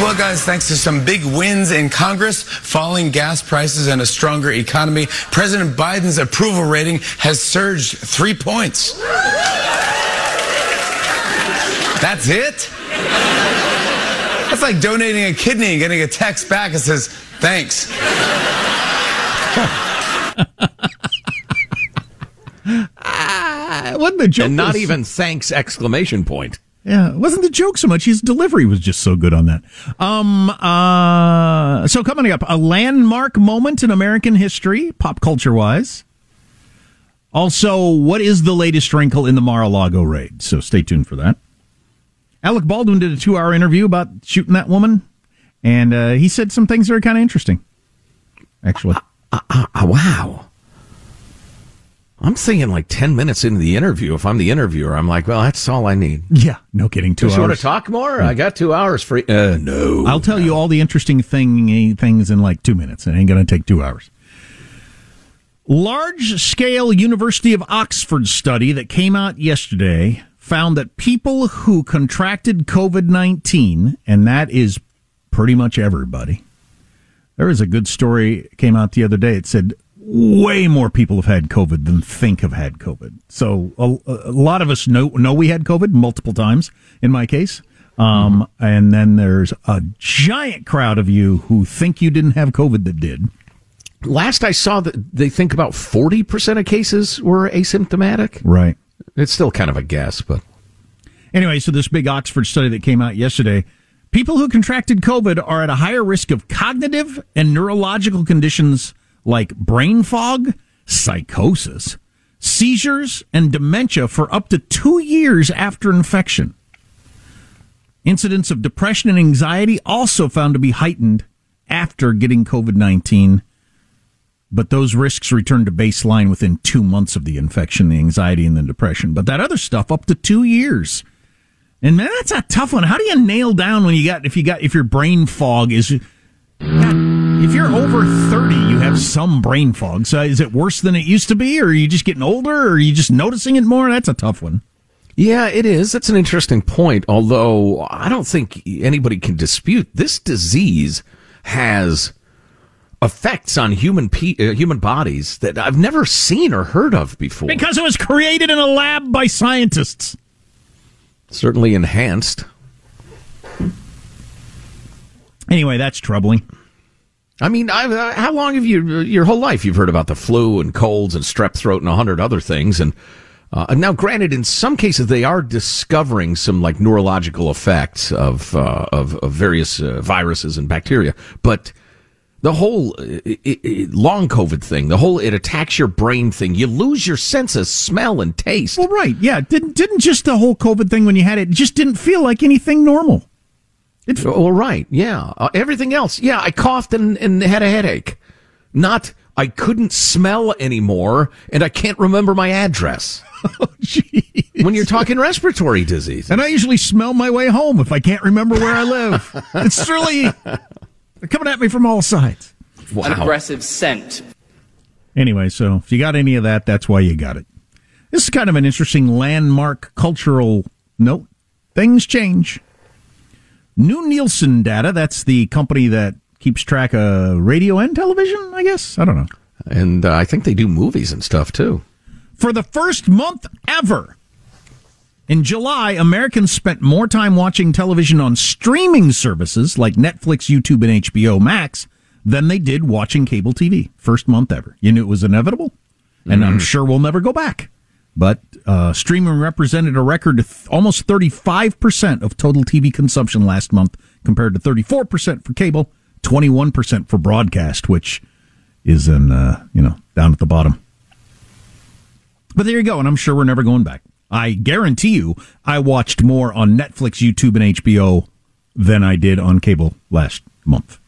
Well, guys, thanks to some big wins in Congress, falling gas prices, and a stronger economy, President Biden's approval rating has surged three points. That's it? That's like donating a kidney and getting a text back that says, thanks. Ah, wasn't the joke and not was- even thanks exclamation point. Yeah, it wasn't the joke so much. His delivery was just so good on that. Um, uh, so coming up, a landmark moment in American history, pop culture wise. Also, what is the latest wrinkle in the Mar-a-Lago raid? So stay tuned for that. Alec Baldwin did a two-hour interview about shooting that woman, and uh, he said some things that are kind of interesting. Actually, Uh, uh, wow. I'm thinking like 10 minutes into the interview. If I'm the interviewer, I'm like, well, that's all I need. yeah, no kidding. Two Just want to talk more? I got two hours free. Uh, no. I'll tell you all the interesting thing things in like two minutes. It ain't going to take two hours. Large scale University of Oxford study that came out yesterday found that people who contracted COVID 19, and that is pretty much everybody. there is a good story came out the other day. It said way more people have had COVID than think have had COVID. So a, a lot of us know know we had COVID multiple times. In my case, um, and then there's a giant crowd of you who think you didn't have COVID that did. Last I saw that they think about 40% of cases were asymptomatic. Right. It's still kind of a guess, but Anyway, so this big Oxford study that came out yesterday, people who contracted COVID are at a higher risk of cognitive and neurological conditions like brain fog, psychosis, seizures, and dementia for up to two years after infection. Incidents of depression and anxiety also found to be heightened after getting COVID 19, but those risks returned to baseline within two months of the infection, the anxiety and the depression. But that other stuff up to two years. And man, that's a tough one. How do you nail down when you got if you got if your brain fog is if you're over thirty, you have some brain fog. So is it worse than it used to be, or are you just getting older, or are you just noticing it more? That's a tough one. Yeah, it is. That's an interesting point. Although I don't think anybody can dispute this disease has effects on human pe- uh, human bodies that I've never seen or heard of before. Because it was created in a lab by scientists. Certainly enhanced. Anyway, that's troubling. I mean, I, uh, how long have you, your whole life, you've heard about the flu and colds and strep throat and a hundred other things. And uh, now, granted, in some cases, they are discovering some like neurological effects of, uh, of, of, various uh, viruses and bacteria. But the whole it, it, long COVID thing, the whole it attacks your brain thing, you lose your sense of smell and taste. Well, right. Yeah. Didn't, didn't just the whole COVID thing when you had it, it just didn't feel like anything normal. It's well, right, yeah. Uh, everything else, yeah. I coughed and, and had a headache. Not I couldn't smell anymore, and I can't remember my address. Oh, when you're talking respiratory disease, and I usually smell my way home if I can't remember where I live. it's really they're coming at me from all sides. Wow. An aggressive scent. Anyway, so if you got any of that, that's why you got it. This is kind of an interesting landmark cultural note. Things change. New Nielsen data, that's the company that keeps track of radio and television, I guess. I don't know. And uh, I think they do movies and stuff too. For the first month ever, in July, Americans spent more time watching television on streaming services like Netflix, YouTube, and HBO Max than they did watching cable TV. First month ever. You knew it was inevitable, and mm. I'm sure we'll never go back. But uh, streaming represented a record almost 35% of total TV consumption last month, compared to 34% for cable, 21% for broadcast, which is in, uh, you know, down at the bottom. But there you go, and I'm sure we're never going back. I guarantee you, I watched more on Netflix, YouTube, and HBO than I did on cable last month.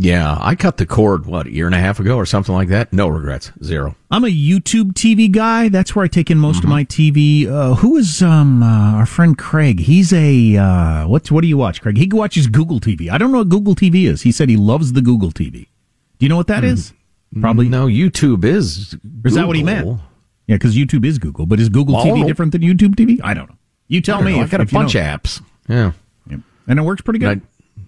Yeah, I cut the cord what a year and a half ago or something like that. No regrets, zero. I'm a YouTube TV guy. That's where I take in most mm-hmm. of my TV. Uh, who is um uh, our friend Craig? He's a uh, what? What do you watch, Craig? He watches Google TV. I don't know what Google TV is. He said he loves the Google TV. Do you know what that mm. is? Probably no. YouTube is. Google. Is that what he meant? Yeah, because YouTube is Google, but is Google TV different than YouTube TV? I don't know. You tell me. Know. I've got a bunch of apps. Yeah. Yep. and it works pretty good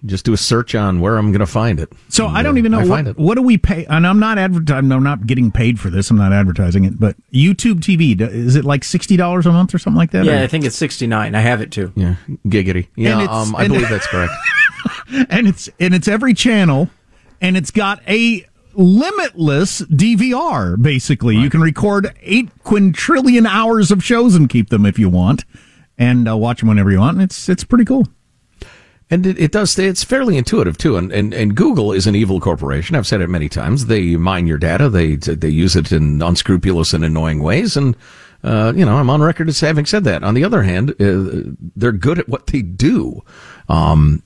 just do a search on where I'm going to find it. So and, I don't even know what, what, do we pay. And I'm not advertising. I'm not getting paid for this. I'm not advertising it. But YouTube TV is it like sixty dollars a month or something like that? Yeah, or? I think it's sixty nine. I have it too. Yeah, giggity. Yeah, um, I believe that's correct. and it's and it's every channel, and it's got a limitless DVR. Basically, right. you can record eight quintillion hours of shows and keep them if you want, and uh, watch them whenever you want. And it's it's pretty cool. And it, it, does. It's fairly intuitive too. And, and and Google is an evil corporation. I've said it many times. They mine your data. They they use it in unscrupulous and annoying ways. And uh, you know, I'm on record as having said that. On the other hand, uh, they're good at what they do. Um,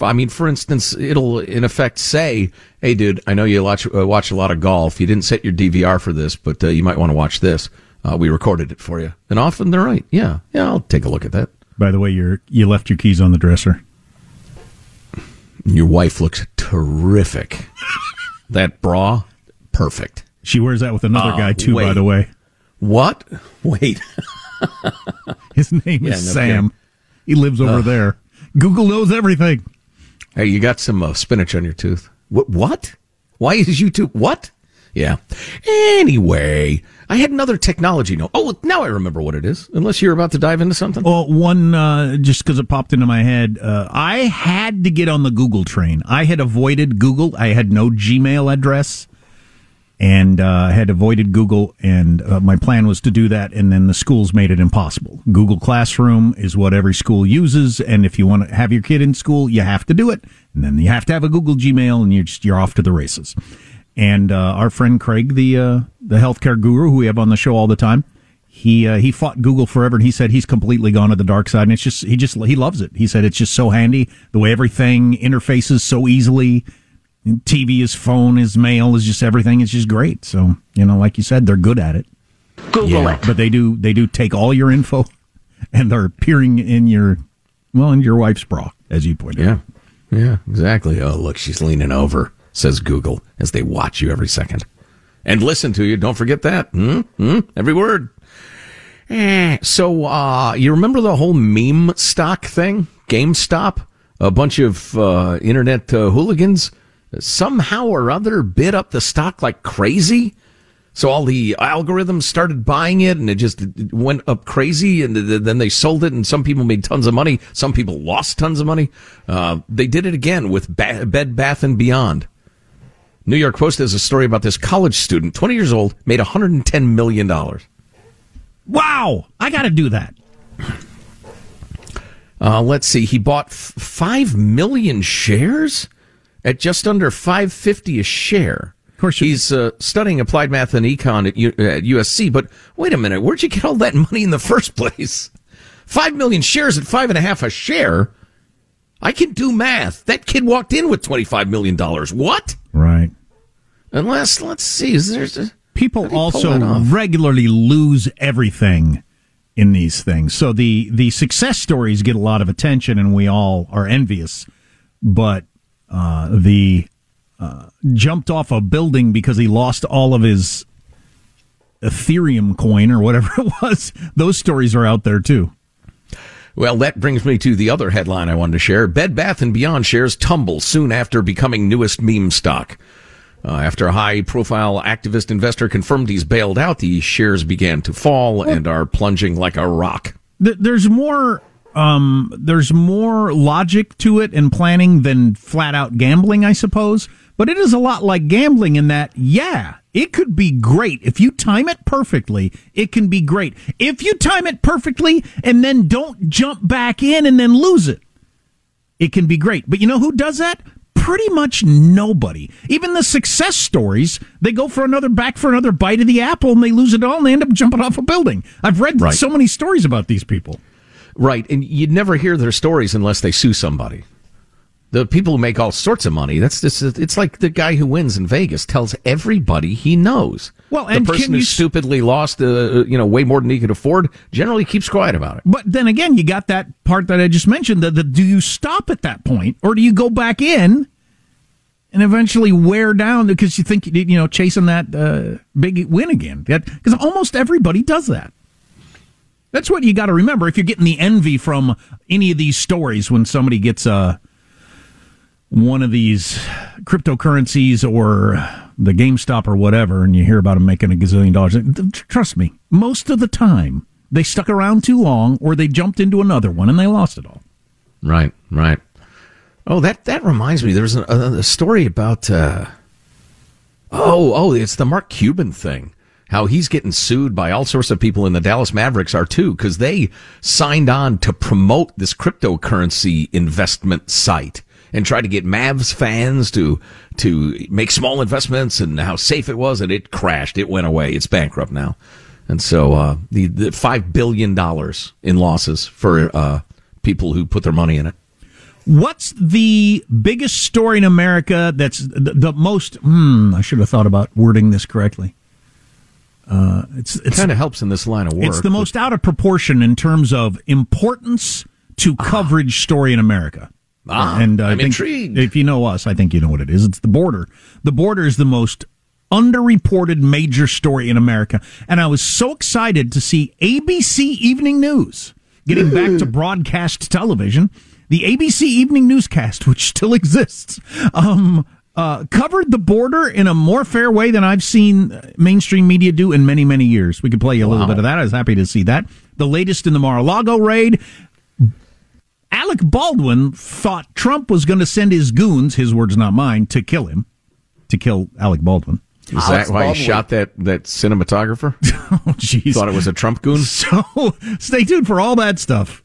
I mean, for instance, it'll in effect say, "Hey, dude, I know you watch uh, watch a lot of golf. You didn't set your DVR for this, but uh, you might want to watch this. Uh, we recorded it for you." And often they're right. Yeah, yeah, I'll take a look at that. By the way, you you left your keys on the dresser. Your wife looks terrific. that bra, perfect. She wears that with another uh, guy too, wait. by the way. What? Wait. His name yeah, is no Sam. Kidding. He lives over uh, there. Google knows everything. Hey, you got some uh, spinach on your tooth. What? What? Why is YouTube? What? Yeah. Anyway, I had another technology note. Oh, now I remember what it is. Unless you're about to dive into something. Well, one uh, just because it popped into my head, uh, I had to get on the Google train. I had avoided Google. I had no Gmail address, and uh, had avoided Google. And uh, my plan was to do that, and then the schools made it impossible. Google Classroom is what every school uses, and if you want to have your kid in school, you have to do it, and then you have to have a Google Gmail, and you're just you're off to the races. And uh, our friend Craig, the uh, the healthcare guru who we have on the show all the time, he uh, he fought Google forever, and he said he's completely gone to the dark side. And it's just he just he loves it. He said it's just so handy the way everything interfaces so easily. TV, his phone, his mail is just everything is just great. So you know, like you said, they're good at it. Google yeah, it, but they do they do take all your info, and they're peering in your well in your wife's bra, as you pointed yeah. out. Yeah, exactly. Oh, look, she's leaning over says Google as they watch you every second and listen to you. Don't forget that. Hmm? Hmm? Every word. Eh. So, uh, you remember the whole meme stock thing? GameStop? A bunch of uh, internet uh, hooligans somehow or other bid up the stock like crazy. So all the algorithms started buying it and it just went up crazy and then they sold it and some people made tons of money. Some people lost tons of money. Uh, they did it again with ba- Bed Bath and Beyond. New York Post has a story about this college student, 20 years old, made $110 million. Wow. I got to do that. Uh, let's see. He bought f- 5 million shares at just under 550 a share. Of course, he's uh, studying applied math and econ at, U- at USC. But wait a minute, where'd you get all that money in the first place? Five million shares at five and a half a share. I can do math. That kid walked in with twenty-five million dollars. What? Right. Unless, let's see, is there a, people also regularly lose everything in these things. So the the success stories get a lot of attention, and we all are envious. But uh, the uh, jumped off a building because he lost all of his Ethereum coin or whatever it was. Those stories are out there too. Well, that brings me to the other headline I wanted to share. Bed Bath & Beyond shares tumble soon after becoming newest meme stock. Uh, after a high profile activist investor confirmed he's bailed out, the shares began to fall and are plunging like a rock. There's more um, there's more logic to it and planning than flat out gambling, I suppose. But it is a lot like gambling in that, yeah, it could be great. If you time it perfectly, it can be great. If you time it perfectly and then don't jump back in and then lose it, it can be great. But you know who does that? Pretty much nobody. Even the success stories, they go for another back for another bite of the apple and they lose it all and they end up jumping off a building. I've read right. so many stories about these people. Right. And you'd never hear their stories unless they sue somebody. The people who make all sorts of money. That's just, it's like the guy who wins in Vegas tells everybody he knows. Well, and the person who stupidly lost, uh, you know, way more than he could afford generally keeps quiet about it. But then again, you got that part that I just mentioned. That the, do you stop at that point, or do you go back in and eventually wear down because you think you know chasing that uh, big win again? Because almost everybody does that. That's what you got to remember if you're getting the envy from any of these stories when somebody gets a. Uh, one of these cryptocurrencies or the GameStop or whatever, and you hear about them making a gazillion dollars. Trust me, most of the time they stuck around too long, or they jumped into another one and they lost it all. Right, right. Oh, that that reminds me. There's a, a story about. Uh, oh, oh, it's the Mark Cuban thing. How he's getting sued by all sorts of people, and the Dallas Mavericks are too, because they signed on to promote this cryptocurrency investment site and tried to get Mavs fans to to make small investments and how safe it was, and it crashed. It went away. It's bankrupt now, and so uh, the, the five billion dollars in losses for uh, people who put their money in it. What's the biggest story in America that's the, the most? Hmm, I should have thought about wording this correctly. Uh, it's, it kind of helps in this line of work. It's the most out of proportion in terms of importance to ah. coverage story in America. Ah, and uh, I'm intrigued. If you know us, I think you know what it is. It's the border. The border is the most underreported major story in America. And I was so excited to see ABC Evening News getting back to broadcast television. The ABC Evening Newscast, which still exists, um, uh, covered the border in a more fair way than I've seen mainstream media do in many, many years. We could play you a wow. little bit of that. I was happy to see that. The latest in the Mar-a-Lago raid, Alec Baldwin thought Trump was going to send his goons, his words, not mine, to kill him, to kill Alec Baldwin. Is Alex that why Baldwin. he shot that, that cinematographer? oh, jeez. Thought it was a Trump goon? So stay tuned for all that stuff.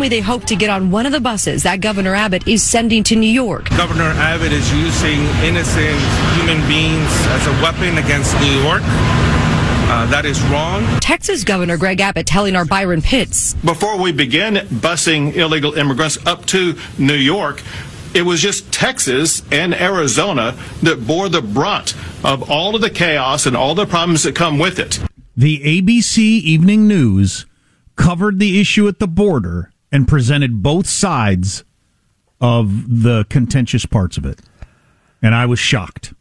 Me they hope to get on one of the buses that Governor Abbott is sending to New York. Governor Abbott is using innocent human beings as a weapon against New York. Uh, that is wrong. Texas Governor Greg Abbott telling our Byron Pitts. Before we begin busing illegal immigrants up to New York, it was just Texas and Arizona that bore the brunt of all of the chaos and all the problems that come with it. The ABC Evening News covered the issue at the border and presented both sides of the contentious parts of it. And I was shocked.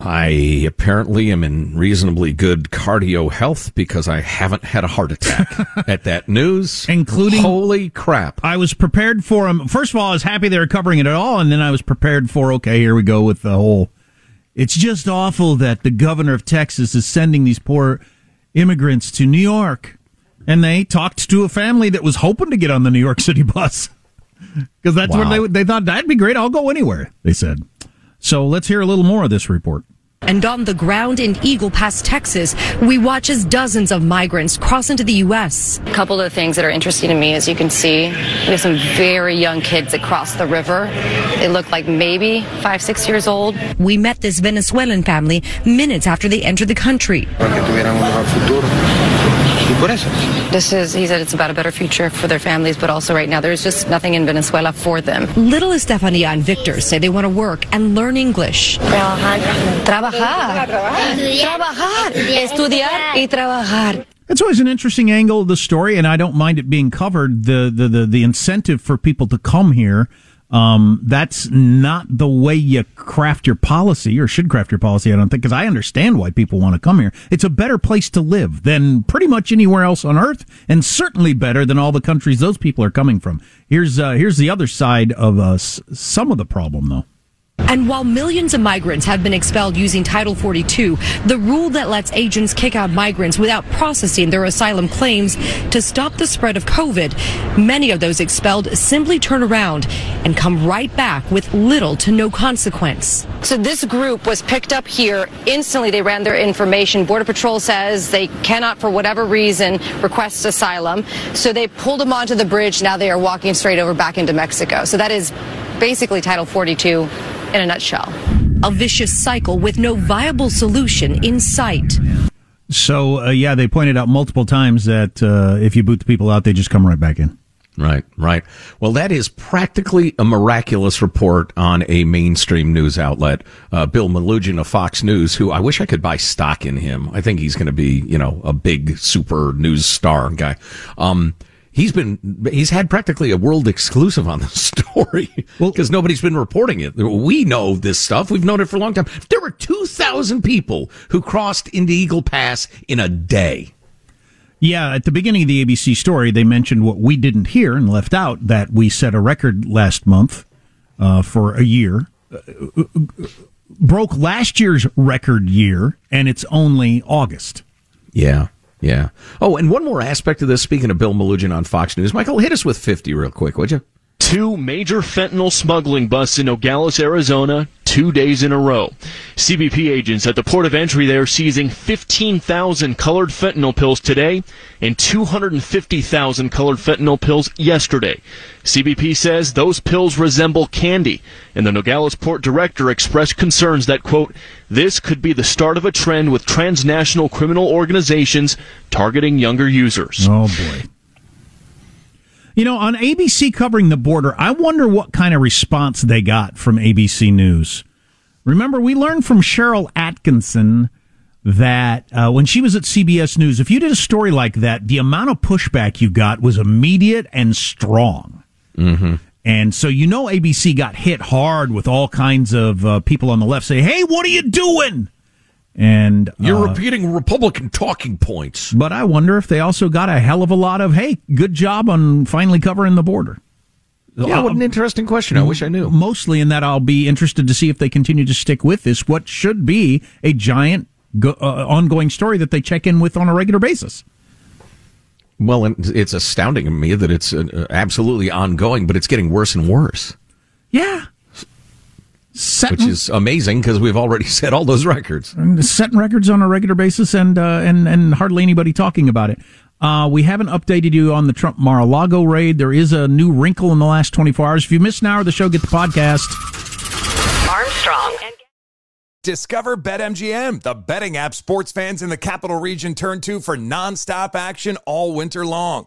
I apparently am in reasonably good cardio health because I haven't had a heart attack at that news. Including. Holy crap. I was prepared for them. First of all, I was happy they were covering it at all. And then I was prepared for, okay, here we go with the whole. It's just awful that the governor of Texas is sending these poor immigrants to New York. And they talked to a family that was hoping to get on the New York City bus because that's Wow. where they they thought that'd be great. I'll go anywhere. They said. So let's hear a little more of this report. And on the ground in Eagle Pass, Texas, we watch as dozens of migrants cross into the U.S. A couple of things that are interesting to me, as you can see, we have some very young kids that cross the river. They look like maybe five, six years old. We met this Venezuelan family minutes after they entered the country. This is, he said, it's about a better future for their families, but also right now there's just nothing in Venezuela for them. Little Estefania and Victor say they want to work and learn English. Trabajar. Trabajar. Trabajar. Estudiar y trabajar. It's always an interesting angle of the story, and I don't mind it being covered. The the the, the incentive for people to come here. Um, that's not the way you craft your policy, or should craft your policy. I don't think, because I understand why people want to come here. It's a better place to live than pretty much anywhere else on earth, and certainly better than all the countries those people are coming from. Here's uh, here's the other side of uh, some of the problem, though. And while millions of migrants have been expelled using Title 42, the rule that lets agents kick out migrants without processing their asylum claims to stop the spread of COVID, many of those expelled simply turn around and come right back with little to no consequence. So this group was picked up here. Instantly, they ran their information. Border Patrol says they cannot, for whatever reason, request asylum. So they pulled them onto the bridge. Now they are walking straight over back into Mexico. So that is basically Title 42 in a nutshell. A vicious cycle with no viable solution in sight. So uh, yeah, they pointed out multiple times that uh, if you boot the people out, they just come right back in. Right, right. Well, that is practically a miraculous report on a mainstream news outlet. Uh, Bill Melugin of Fox News, who I wish I could buy stock in him. I think he's going to be, you know, a big super news star guy. Um, he's been, he's had practically a world exclusive on the story because nobody's been reporting it. We know this stuff. We've known it for a long time. There were 2,000 people who crossed into Eagle Pass in a day. Yeah, at the beginning of the ABC story, they mentioned what we didn't hear and left out that we set a record last month uh, for a year, uh, broke last year's record year, and it's only August. Yeah, yeah. Oh, and one more aspect of this. Speaking of Bill Melugin on Fox News, Michael, hit us with fifty real quick, would you? Two major fentanyl smuggling busts in Nogales, Arizona, two days in a row. CBP agents at the port of entry there seizing 15,000 colored fentanyl pills today and 250,000 colored fentanyl pills yesterday. CBP says those pills resemble candy, and the Nogales port director expressed concerns that, quote, this could be the start of a trend with transnational criminal organizations targeting younger users. Oh, boy. You know, on ABC covering the border, I wonder what kind of response they got from ABC News. Remember, we learned from Sharyl Attkisson that uh, when she was at CBS News, if you did a story like that, the amount of pushback you got was immediate and strong. Mm-hmm. And so you know ABC got hit hard with all kinds of uh, people on the left say, "Hey, what are you doing?" And You're uh, repeating Republican talking points. But I wonder if they also got a hell of a lot of, "Hey, good job on finally covering the border." Yeah, what an interesting question. I wish I knew. Mostly in that I'll be interested to see if they continue to stick with this, what should be a giant go, uh, ongoing story that they check in with on a regular basis. Well, and it's astounding to me that it's uh, absolutely ongoing, but it's getting worse and worse. Yeah. Which is amazing because we've already set all those records. Setting records on a regular basis and uh, and and hardly anybody talking about it. Uh, we haven't updated you on the Trump Mar-a-Lago raid. There is a new wrinkle in the last 24 hours. If you missed an hour of the show, get the podcast. Armstrong. Discover BetMGM, the betting app sports fans in the capital region turn to for nonstop action all winter long.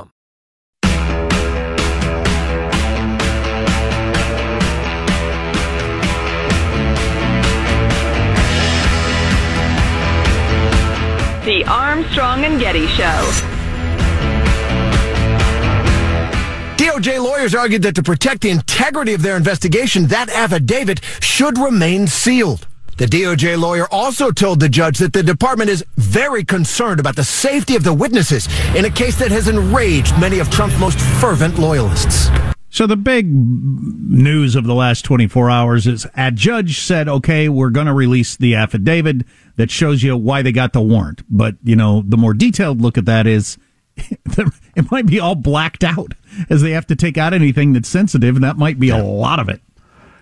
The Armstrong and Getty Show. DOJ lawyers argued that to protect the integrity of their investigation, that affidavit should remain sealed. The DOJ lawyer also told the judge that the department is very concerned about the safety of the witnesses in a case that has enraged many of Trump's most fervent loyalists. So the big news of the last 24 hours is a judge said, okay, we're going to release the affidavit that shows you why they got the warrant. But, you know, the more detailed look at that is it might be all blacked out as they have to take out anything that's sensitive, and that might be a lot of it.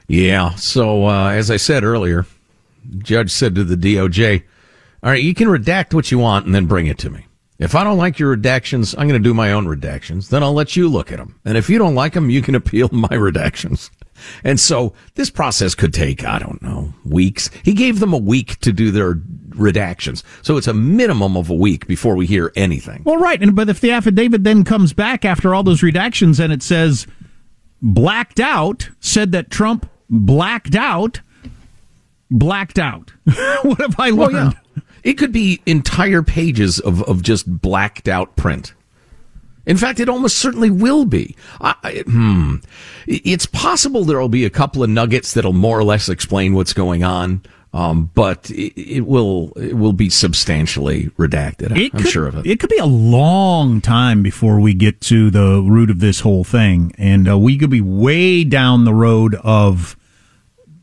Yeah. So, uh, as I said earlier, judge said to the DOJ, all right, you can redact what you want and then bring it to me. If I don't like your redactions, I'm going to do my own redactions. Then I'll let you look at them. And if you don't like them, you can appeal my redactions. And so this process could take, I don't know, weeks. He gave them a week to do their redactions. So it's a minimum of a week before we hear anything. Well, right. And, but if the affidavit then comes back after all those redactions and it says blacked out, said that Trump blacked out, blacked out. what have I learned? Well, yeah. It could be entire pages of, of just blacked out print. In fact, it almost certainly will be. I, I, hmm. It's possible there will be a couple of nuggets that'll more or less explain what's going on, um, but it, it, will it will be substantially redacted. It I'm could, sure of it. It could be a long time before we get to the root of this whole thing, and uh, we could be way down the road of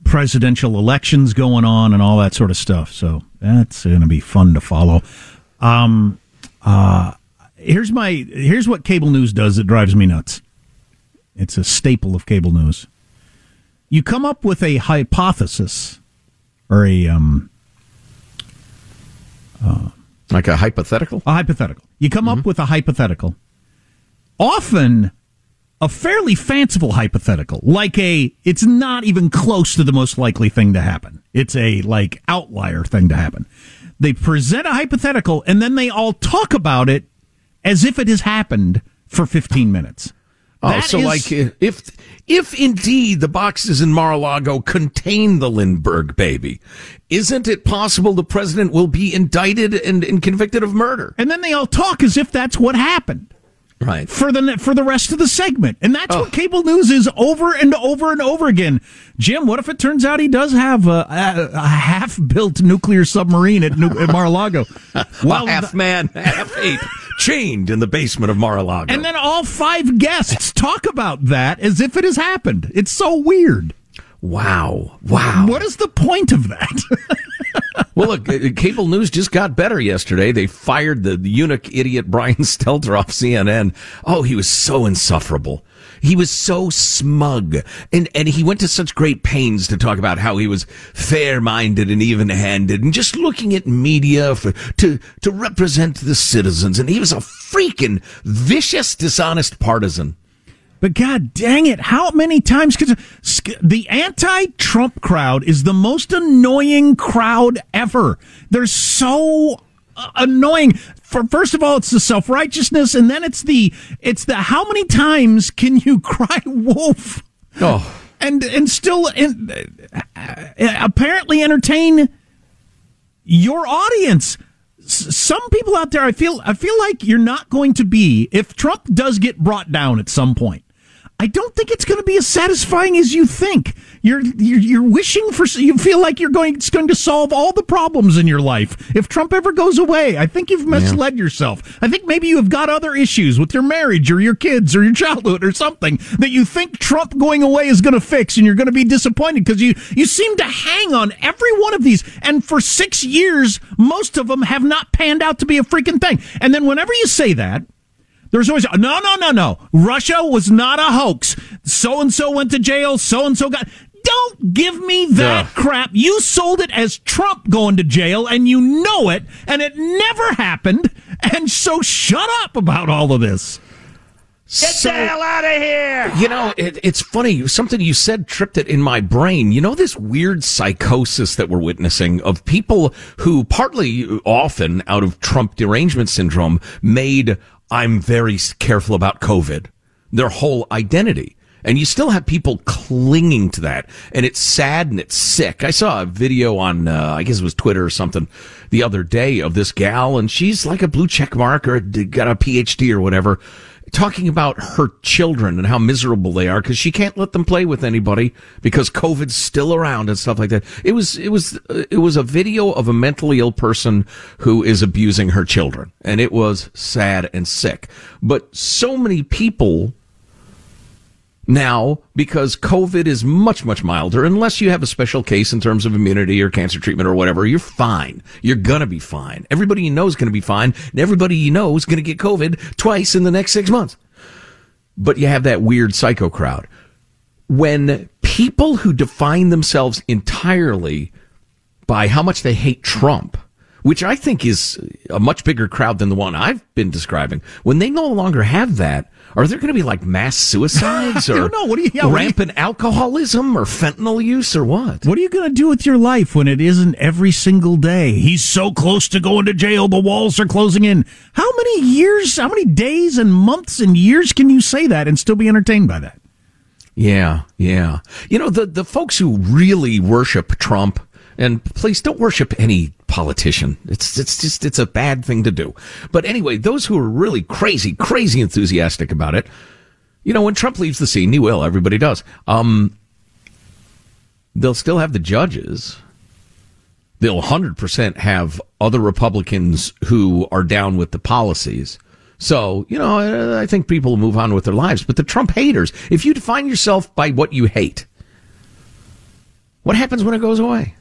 presidential elections going on and all that sort of stuff. So that's going to be fun to follow. Um, uh, here's my here's what cable news does that drives me nuts. It's a staple of cable news. You come up with a hypothesis or a um, uh, like a hypothetical. A hypothetical. You come mm-hmm. up with a hypothetical. Often a fairly fanciful hypothetical, like a, it's not even close to the most likely thing to happen. It's a, like, outlier thing to happen. They present a hypothetical and then they all talk about it as if it has happened for 15 minutes. Oh, that so is, like if if indeed the boxes in Mar-a-Lago contain the Lindbergh baby, isn't it possible the president will be indicted and, and convicted of murder? And then they all talk as if that's what happened right for the for the rest of the segment and that's oh. what cable news is over and over and over again jim what if it turns out he does have a, a, a half built nuclear submarine at, at mar-a-lago well half man half ape chained in the basement of Mar-a-Lago. And then all five guests talk about that as if it has happened. It's so weird. Wow. Wow. What is the point of that? well, look, uh, cable news just got better yesterday. They fired the, the eunuch idiot Brian Stelter off CNN. Oh, he was so insufferable. He was so smug. And, and he went to such great pains to talk about how he was fair-minded and even-handed and just looking at media for, to, to represent the citizens. And he was a freaking vicious, dishonest partisan. But God dang it, how many times? Because the anti Trump crowd is the most annoying crowd ever. They're so uh, annoying. For, first of all, it's the self righteousness, and then it's the it's the how many times can you cry wolf? Oh, and and still in, uh, apparently entertain your audience. S- some people out there, I feel I feel like you're not going to be if Trump does get brought down at some point. I don't think it's going to be as satisfying as you think. You're, you're you're wishing for you feel like you're going it's going to solve all the problems in your life. If Trump ever goes away, I think you've misled yeah. yourself. I think maybe you have got other issues with your marriage or your kids or your childhood or something that you think Trump going away is going to fix and you're going to be disappointed because you you seem to hang on every one of these and for 6 years most of them have not panned out to be a freaking thing. And then whenever you say that, there's always no, no, no, no. Russia was not a hoax. So and so went to jail. So and so got. Don't give me that crap. You sold it as Trump going to jail, and you know it, and it never happened. And so shut up about all of this. Get so, the hell out of here! You know, it, it's funny. Something you said tripped it in my brain. You know, this weird psychosis that we're witnessing of people who, partly often out of Trump derangement syndrome, made I'm very careful about COVID, their whole identity. And you still have people clinging to that. And it's sad and it's sick. I saw a video on, uh, I guess it was Twitter or something the other day of this gal and she's like a blue check mark or got a PhD or whatever talking about her children and how miserable they are because she can't let them play with anybody because COVID's still around and stuff like that. It was it was it was a video of a mentally ill person who is abusing her children, and it was sad and sick. But so many people now because COVID is much, much milder. Unless you have a special case in terms of immunity or cancer treatment or whatever, you're fine. You're gonna be fine. Everybody you know is gonna be fine, and everybody you know is gonna get COVID twice in the next six months. But you have that weird psycho crowd. When people who define themselves entirely by how much they hate Trump, which I think is a much bigger crowd than the one I've been describing, when they no longer have that, are there going to be like mass suicides or no, what do you, yeah, rampant you, alcoholism or fentanyl use or what? What are you going to do with your life when it isn't every single day? He's so close to going to jail. The walls are closing in. How many years, how many days and months and years can you say that and still be entertained by that? Yeah, yeah. You know, the, the folks who really worship Trump, and please don't worship any politician. It's it's just it's a bad thing to do. But anyway, those who are really crazy, crazy enthusiastic about it, you know, when Trump leaves the scene, he will. Everybody does. Um, they'll still have the judges. They'll 100% have other Republicans who are down with the policies. So, you know, I think people move on with their lives. But the Trump haters, if you define yourself by what you hate, what happens when it goes away?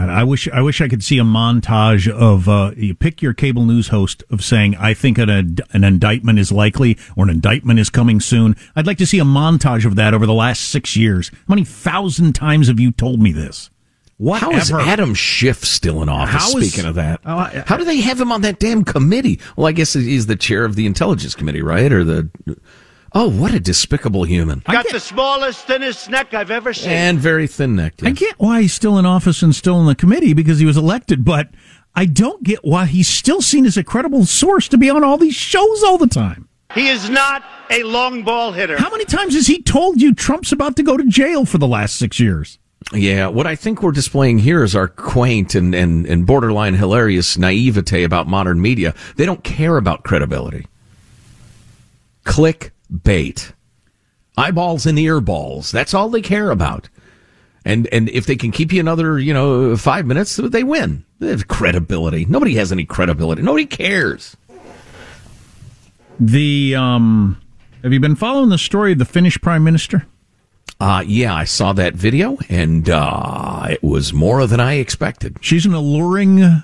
I wish I wish I could see a montage of uh, you pick your cable news host of saying I think an an indictment is likely or an indictment is coming soon. I'd like to see a montage of that over the last six years. How many thousand times have you told me this? Whatever. How is Adam Schiff still in office? How speaking is, of that, oh, I, how do they have him on that damn committee? Well, I guess he's the chair of the intelligence committee, right? Or the Oh, what a despicable human. Got the smallest, thinnest neck I've ever seen. And very thin necked. Yes. I get why he's still in office and still in the committee because he was elected, but I don't get why he's still seen as a credible source to be on all these shows all the time. He is not a long ball hitter. How many times has he told you Trump's about to go to jail for the last six years? Yeah, what I think we're displaying here is our quaint and, and, and borderline hilarious naivete about modern media. They don't care about credibility. Click bait. Eyeballs and earballs. That's all they care about. And and if they can keep you another, you know, five minutes, they win. They have credibility. Nobody has any credibility. Nobody cares. The um, have you been following the story of the Finnish prime minister? Uh, yeah, I saw that video, and uh, it was more than I expected. She's an alluring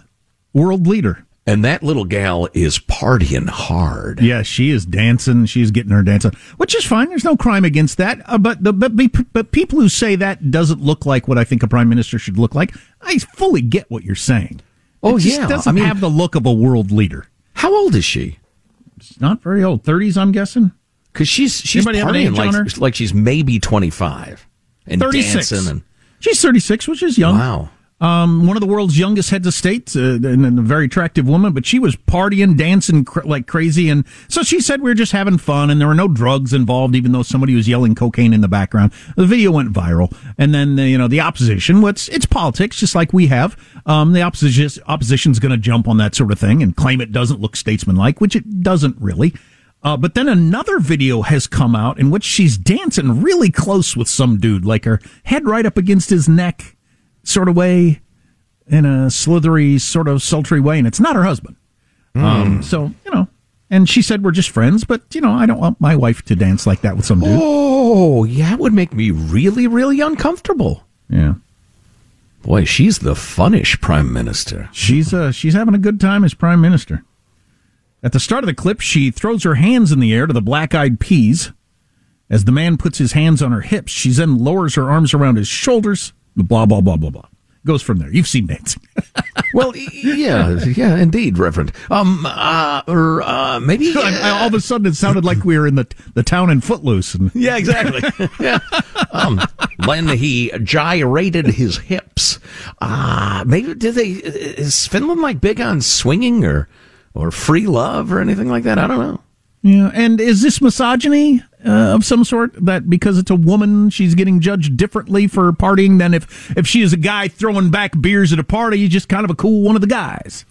world leader. And that little gal is partying hard. Yeah, she is dancing. She's getting her dancing, which is fine. There's no crime against that. Uh, but the but, but people who say that doesn't look like what I think a prime minister should look like, I fully get what you're saying. Oh it yeah, doesn't I mean, have the look of a world leader. How old is she? It's not very old. Thirties, I'm guessing. Because she's she's Anybody partying on like, like she's maybe 25 and 36. dancing and She's 36, which is young. Wow. Um, one of the world's youngest heads of state, uh, and, and a very attractive woman, but she was partying, dancing cr- like crazy. And so she said we were just having fun and there were no drugs involved, even though somebody was yelling cocaine in the background. The video went viral. And then, uh, you know, the opposition, what's, it's politics, just like we have. Um, the opposition, opposition's going to jump on that sort of thing and claim it doesn't look statesmanlike, which it doesn't really. Uh, but then another video has come out in which she's dancing really close with some dude, like her head right up against his neck, sort of way, in a slithery, sort of sultry way, and it's not her husband. Um, so you know, and she said we're just friends, but you know, I don't want my wife to dance like that with some dude. Oh, yeah, it would make me really, really uncomfortable. Yeah. Boy, she's the funnish prime minister. She's uh, she's having a good time as prime minister. At the start of the clip, she throws her hands in the air to the black eyed peas. As the man puts his hands on her hips, she then lowers her arms around his shoulders. Blah blah blah blah blah. Goes from there. You've seen dancing. Well, yeah, yeah, indeed, Reverend. Um, uh, or uh, maybe I- I- all of a sudden, it sounded like we were in the the town in Footloose. And Yeah, exactly. yeah. Um, when he gyrated his hips, uh, maybe did they? Is Finland like big on swinging or or free love or anything like that? I don't know. Yeah, and is this misogyny uh, of some sort? That because it's a woman, she's getting judged differently for partying than if if she is a guy throwing back beers at a party, just kind of a cool one of the guys.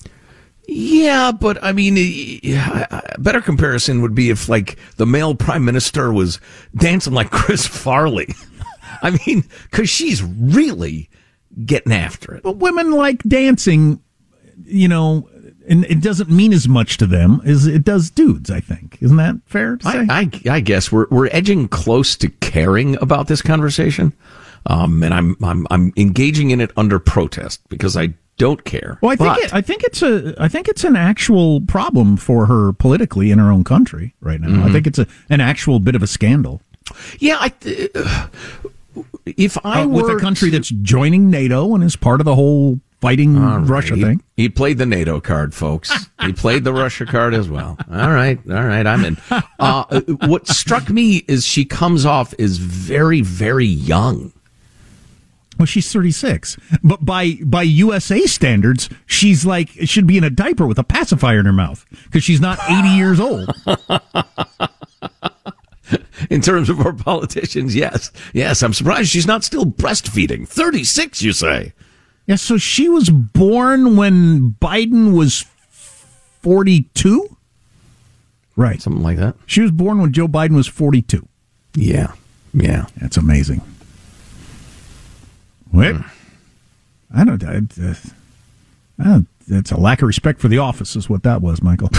Yeah, but I mean, yeah, a better comparison would be if like the male prime minister was dancing like Chris Farley. I mean, because she's really getting after it. But women like dancing, you know, and it doesn't mean as much to them as it does dudes. I think isn't that fair to say? I, I, I guess we're we're edging close to caring about this conversation, um, and I'm I'm I'm engaging in it under protest because I don't care. Well, I think But- it, I think it's a I think it's an actual problem for her politically in her own country right now. I Mhm. think it's a an actual bit of a scandal. yeah, I. Uh, if I Uh, were with a country that's joining NATO and is part of the whole fighting right. Russia He- thing. He played the NATO card, folks. he played the Russia card as well. All right, all right, I'm in. Uh, what struck me is she comes off as very, very young. Well, she's 36, but by by USA standards, she's like should be in a diaper with a pacifier in her mouth because she's not 80 years old. In terms of our politicians, yes, yes. I'm surprised she's not still breastfeeding. Thirty six, you say? Yeah, so she was born when Biden was 42? Right. Something like that. She was born when Joe Biden was 42. Yeah. Yeah. That's amazing. Wait. I don't I, uh, I don't- It's a lack of respect for the office, is what that was, Michael.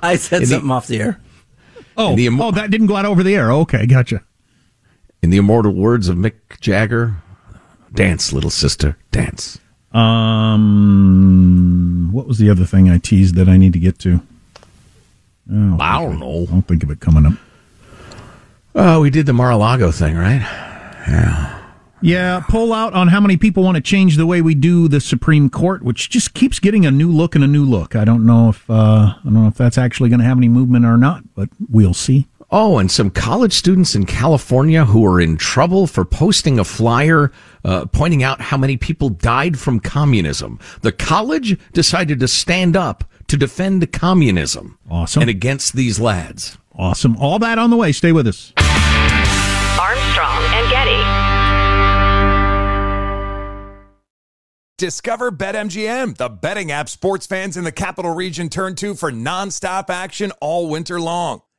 I said In the- something off the air. oh, the emo- oh, that didn't go out over the air. Okay, gotcha. In the immortal words of Mick Jagger, "Dance, little sister, dance." Um, what was the other thing I teased that I need to get to? Oh, I don't know. I don't think of it coming up. Oh, we did the Mar-a-Lago thing, right? Yeah. Yeah, pull out on how many people want to change the way we do the Supreme Court, which just keeps getting a new look and a new look. I don't know if uh, I don't know if that's actually going to have any movement or not, but we'll see. Oh, and some college students in California who are in trouble for posting a flyer uh, pointing out how many people died from communism. The college decided to stand up to defend communism. Awesome. And against these lads. Awesome. All that on the way. Stay with us. Armstrong and Getty. Discover BetMGM, the betting app sports fans in the capital region turn to for nonstop action all winter long.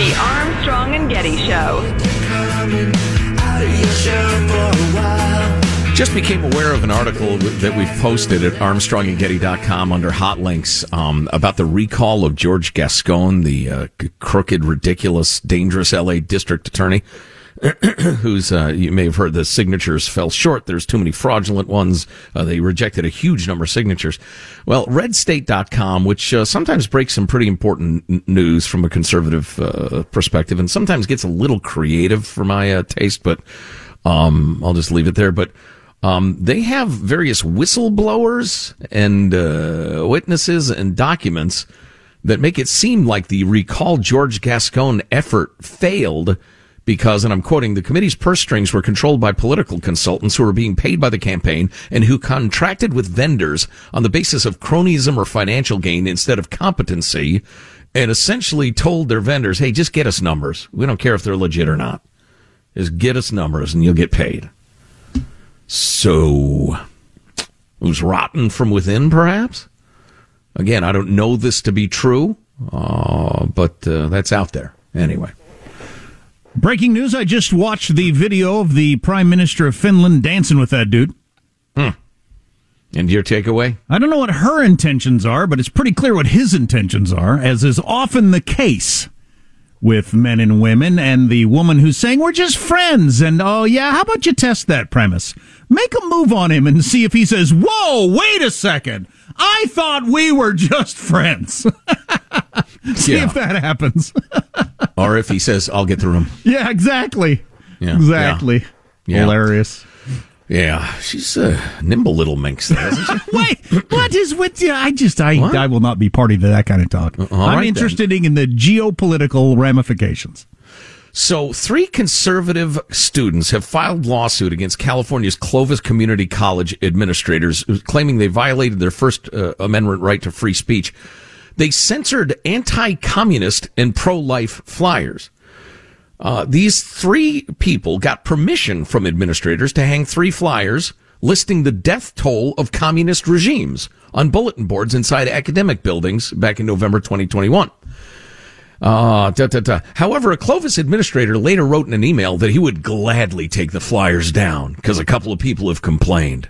The Armstrong and Getty Show. Just became aware of an article that we've posted at armstrongandgetty.com under hot links um, about the recall of George Gascon, the uh, crooked, ridiculous, dangerous LA district attorney. who's uh, you may have heard the signatures fell short. There's too many fraudulent ones. Uh, they rejected a huge number of signatures. Well, redstate.com, which uh, sometimes breaks some pretty important news from a conservative uh, perspective and sometimes gets a little creative for my uh, taste, but um, I'll just leave it there. But um, they have various whistleblowers and uh, witnesses and documents that make it seem like the recall George Gascon effort failed because, and I'm quoting, the committee's purse strings were controlled by political consultants who were being paid by the campaign and who contracted with vendors on the basis of cronyism or financial gain instead of competency and essentially told their vendors, hey, just get us numbers. We don't care if they're legit or not. Just get us numbers and you'll get paid. So, it was rotten from within, perhaps? Again, I don't know this to be true, uh, but uh, that's out there. Anyway. Breaking news I just watched the video of the Prime Minister of Finland dancing with that dude. Hmm. And your takeaway? I don't know what her intentions are, but it's pretty clear what his intentions are, as is often the case with men and women. And the woman who's saying, We're just friends. And oh, yeah, how about you test that premise? Make a move on him and see if he says, Whoa, wait a second. I thought we were just friends. see Yeah. if that happens. or if he says, I'll get the room. yeah, exactly. Yeah. Exactly. Yeah. Hilarious. Yeah, she's a nimble little minx there, isn't she? Wait, what is with you? I just, I, What? I will not be party to that kind of talk. all I'm right, interested in the geopolitical ramifications. So, three conservative students have filed lawsuit against California's Clovis Community College administrators, claiming they violated their First uh, Amendment right to free speech. They censored anti-communist and pro-life flyers. Uh, these three people got permission from administrators to hang three flyers listing the death toll of communist regimes on bulletin boards inside academic buildings back in November 2021. Uh, da, da, da. However, a Clovis administrator later wrote in an email that he would gladly take the flyers down because a couple of people have complained.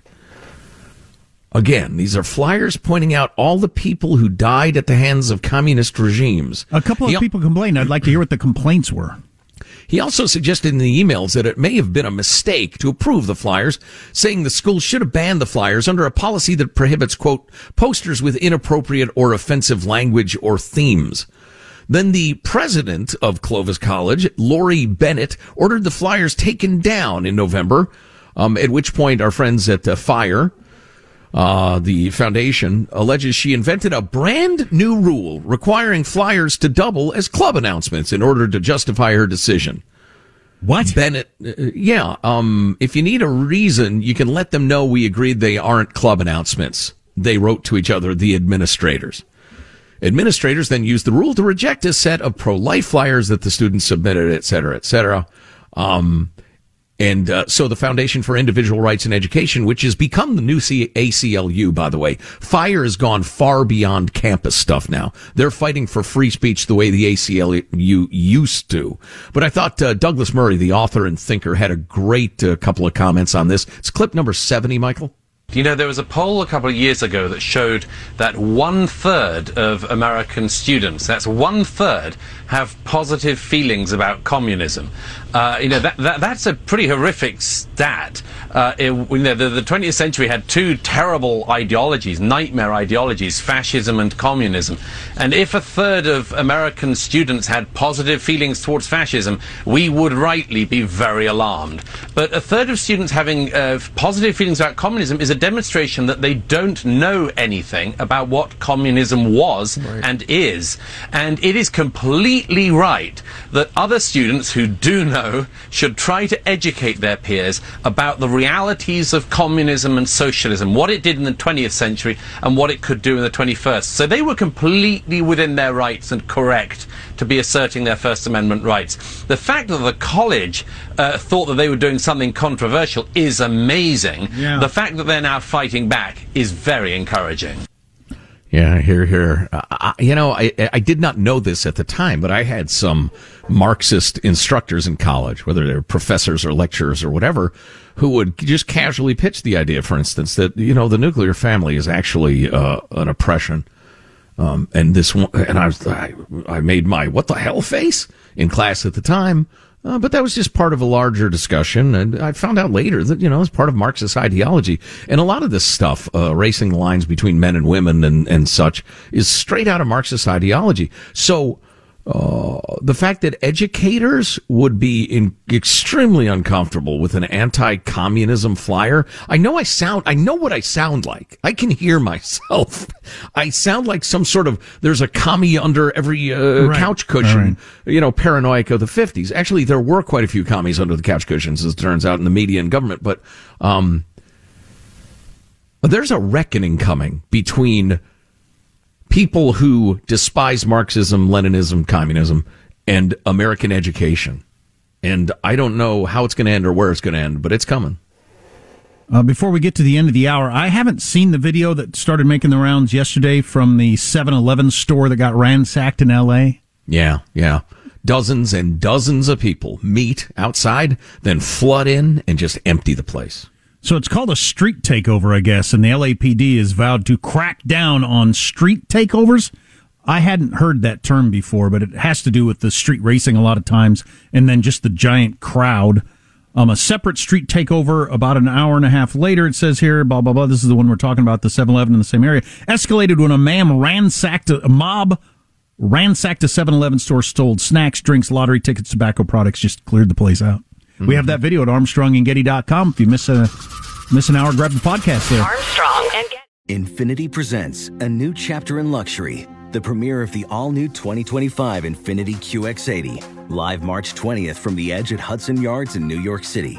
Again, these are flyers pointing out all the people who died at the hands of communist regimes. A couple of He- people complained. I'd like to hear what the complaints were. He also suggested in the emails that it may have been a mistake to approve the flyers, saying the school should have banned the flyers under a policy that prohibits, quote, posters with inappropriate or offensive language or themes. Then the president of Clovis College, Lori Bennett, ordered the flyers taken down in November. Um, at which point, our friends at uh, Fire, uh, the foundation, alleges she invented a brand new rule requiring flyers to double as club announcements in order to justify her decision. What? Bennett, uh, yeah, um, if you need a reason, you can let them know we agreed they aren't club announcements. They wrote to each other, the administrators. Administrators then used the rule to reject a set of pro-life flyers that the students submitted, et cetera, et cetera. Um, and uh, so the Foundation for Individual Rights in Education, which has become the new C- ACLU, by the way, Fire has gone far beyond campus stuff now. They're fighting for free speech the way the ACLU used to. But I thought uh, Douglas Murray, the author and thinker, had a great uh, couple of comments on this. It's clip number 70, Michael. You know, there was a poll a couple of years ago that showed that one third of American students, that's one third, have positive feelings about communism. Uh, you know, that, that, that's a pretty horrific stat. Uh, it, you know, the, the 20th century had two terrible ideologies, nightmare ideologies, fascism and communism. And if a third of American students had positive feelings towards fascism, we would rightly be very alarmed. But a third of students having uh, positive feelings about communism is a demonstration that they don't know anything about what communism was right. and is. And it is completely right that other students who do know should try to educate their peers about the realities of communism and socialism, what it did in the 20th century and what it could do in the 21st. So they were completely within their rights and correct to be asserting their First Amendment rights. The fact that the college uh, thought that they were doing something controversial is amazing. Yeah. The fact that they're now fighting back is very encouraging. Yeah, here, here. Uh, you know, I, I did not know this at the time, but I had some Marxist instructors in college, whether they're professors or lecturers or whatever, who would just casually pitch the idea, for instance, that, you know, the nuclear family is actually uh, an oppression. Um, and this one, and I was, I, I made my what the hell face in class at the time. Uh, but that was just part of a larger discussion. And I found out later that, you know, it's part of Marxist ideology. And a lot of this stuff, uh, racing the lines between men and women and, and such, is straight out of Marxist ideology. So, uh, the fact that educators would be in, extremely uncomfortable with an anti-communism flyer. I know I sound, I know what I sound like. I can hear myself. I sound like some sort of, there's a commie under every uh, right. couch cushion, right. you know, paranoiac of the 50s. Actually, there were quite a few commies under the couch cushions, as it turns out, in the media and government. But, um, there's a reckoning coming between people who despise Marxism, Leninism, communism, and American education. And I don't know how it's going to end or where it's going to end, but it's coming. Uh, before we get to the end of the hour, I haven't seen the video that started making the rounds yesterday from the 7 Eleven store that got ransacked in L.A. Yeah, yeah. Dozens and dozens of people meet outside, then flood in and just empty the place. So it's called a street takeover, I guess, and the LAPD is vowed to crack down on street takeovers. I hadn't heard that term before, but it has to do with the street racing a lot of times, and then just the giant crowd. Um, a separate street takeover about an hour and a half later, it says here, blah, blah, blah. This is the one we're talking about, the 7 Eleven in the same area. Escalated when a man ransacked a, a mob, ransacked a 7 Eleven store, stole snacks, drinks, lottery tickets, tobacco products, just cleared the place out. Mm-hmm. We have that video at armstrongandgetty.com. If you miss a miss an hour, grab the podcast there. Armstrong and Getty. Infiniti presents a new chapter in luxury, the premiere of the all-new 2025 Infiniti QX80, live March 20th from the Edge at Hudson Yards in New York City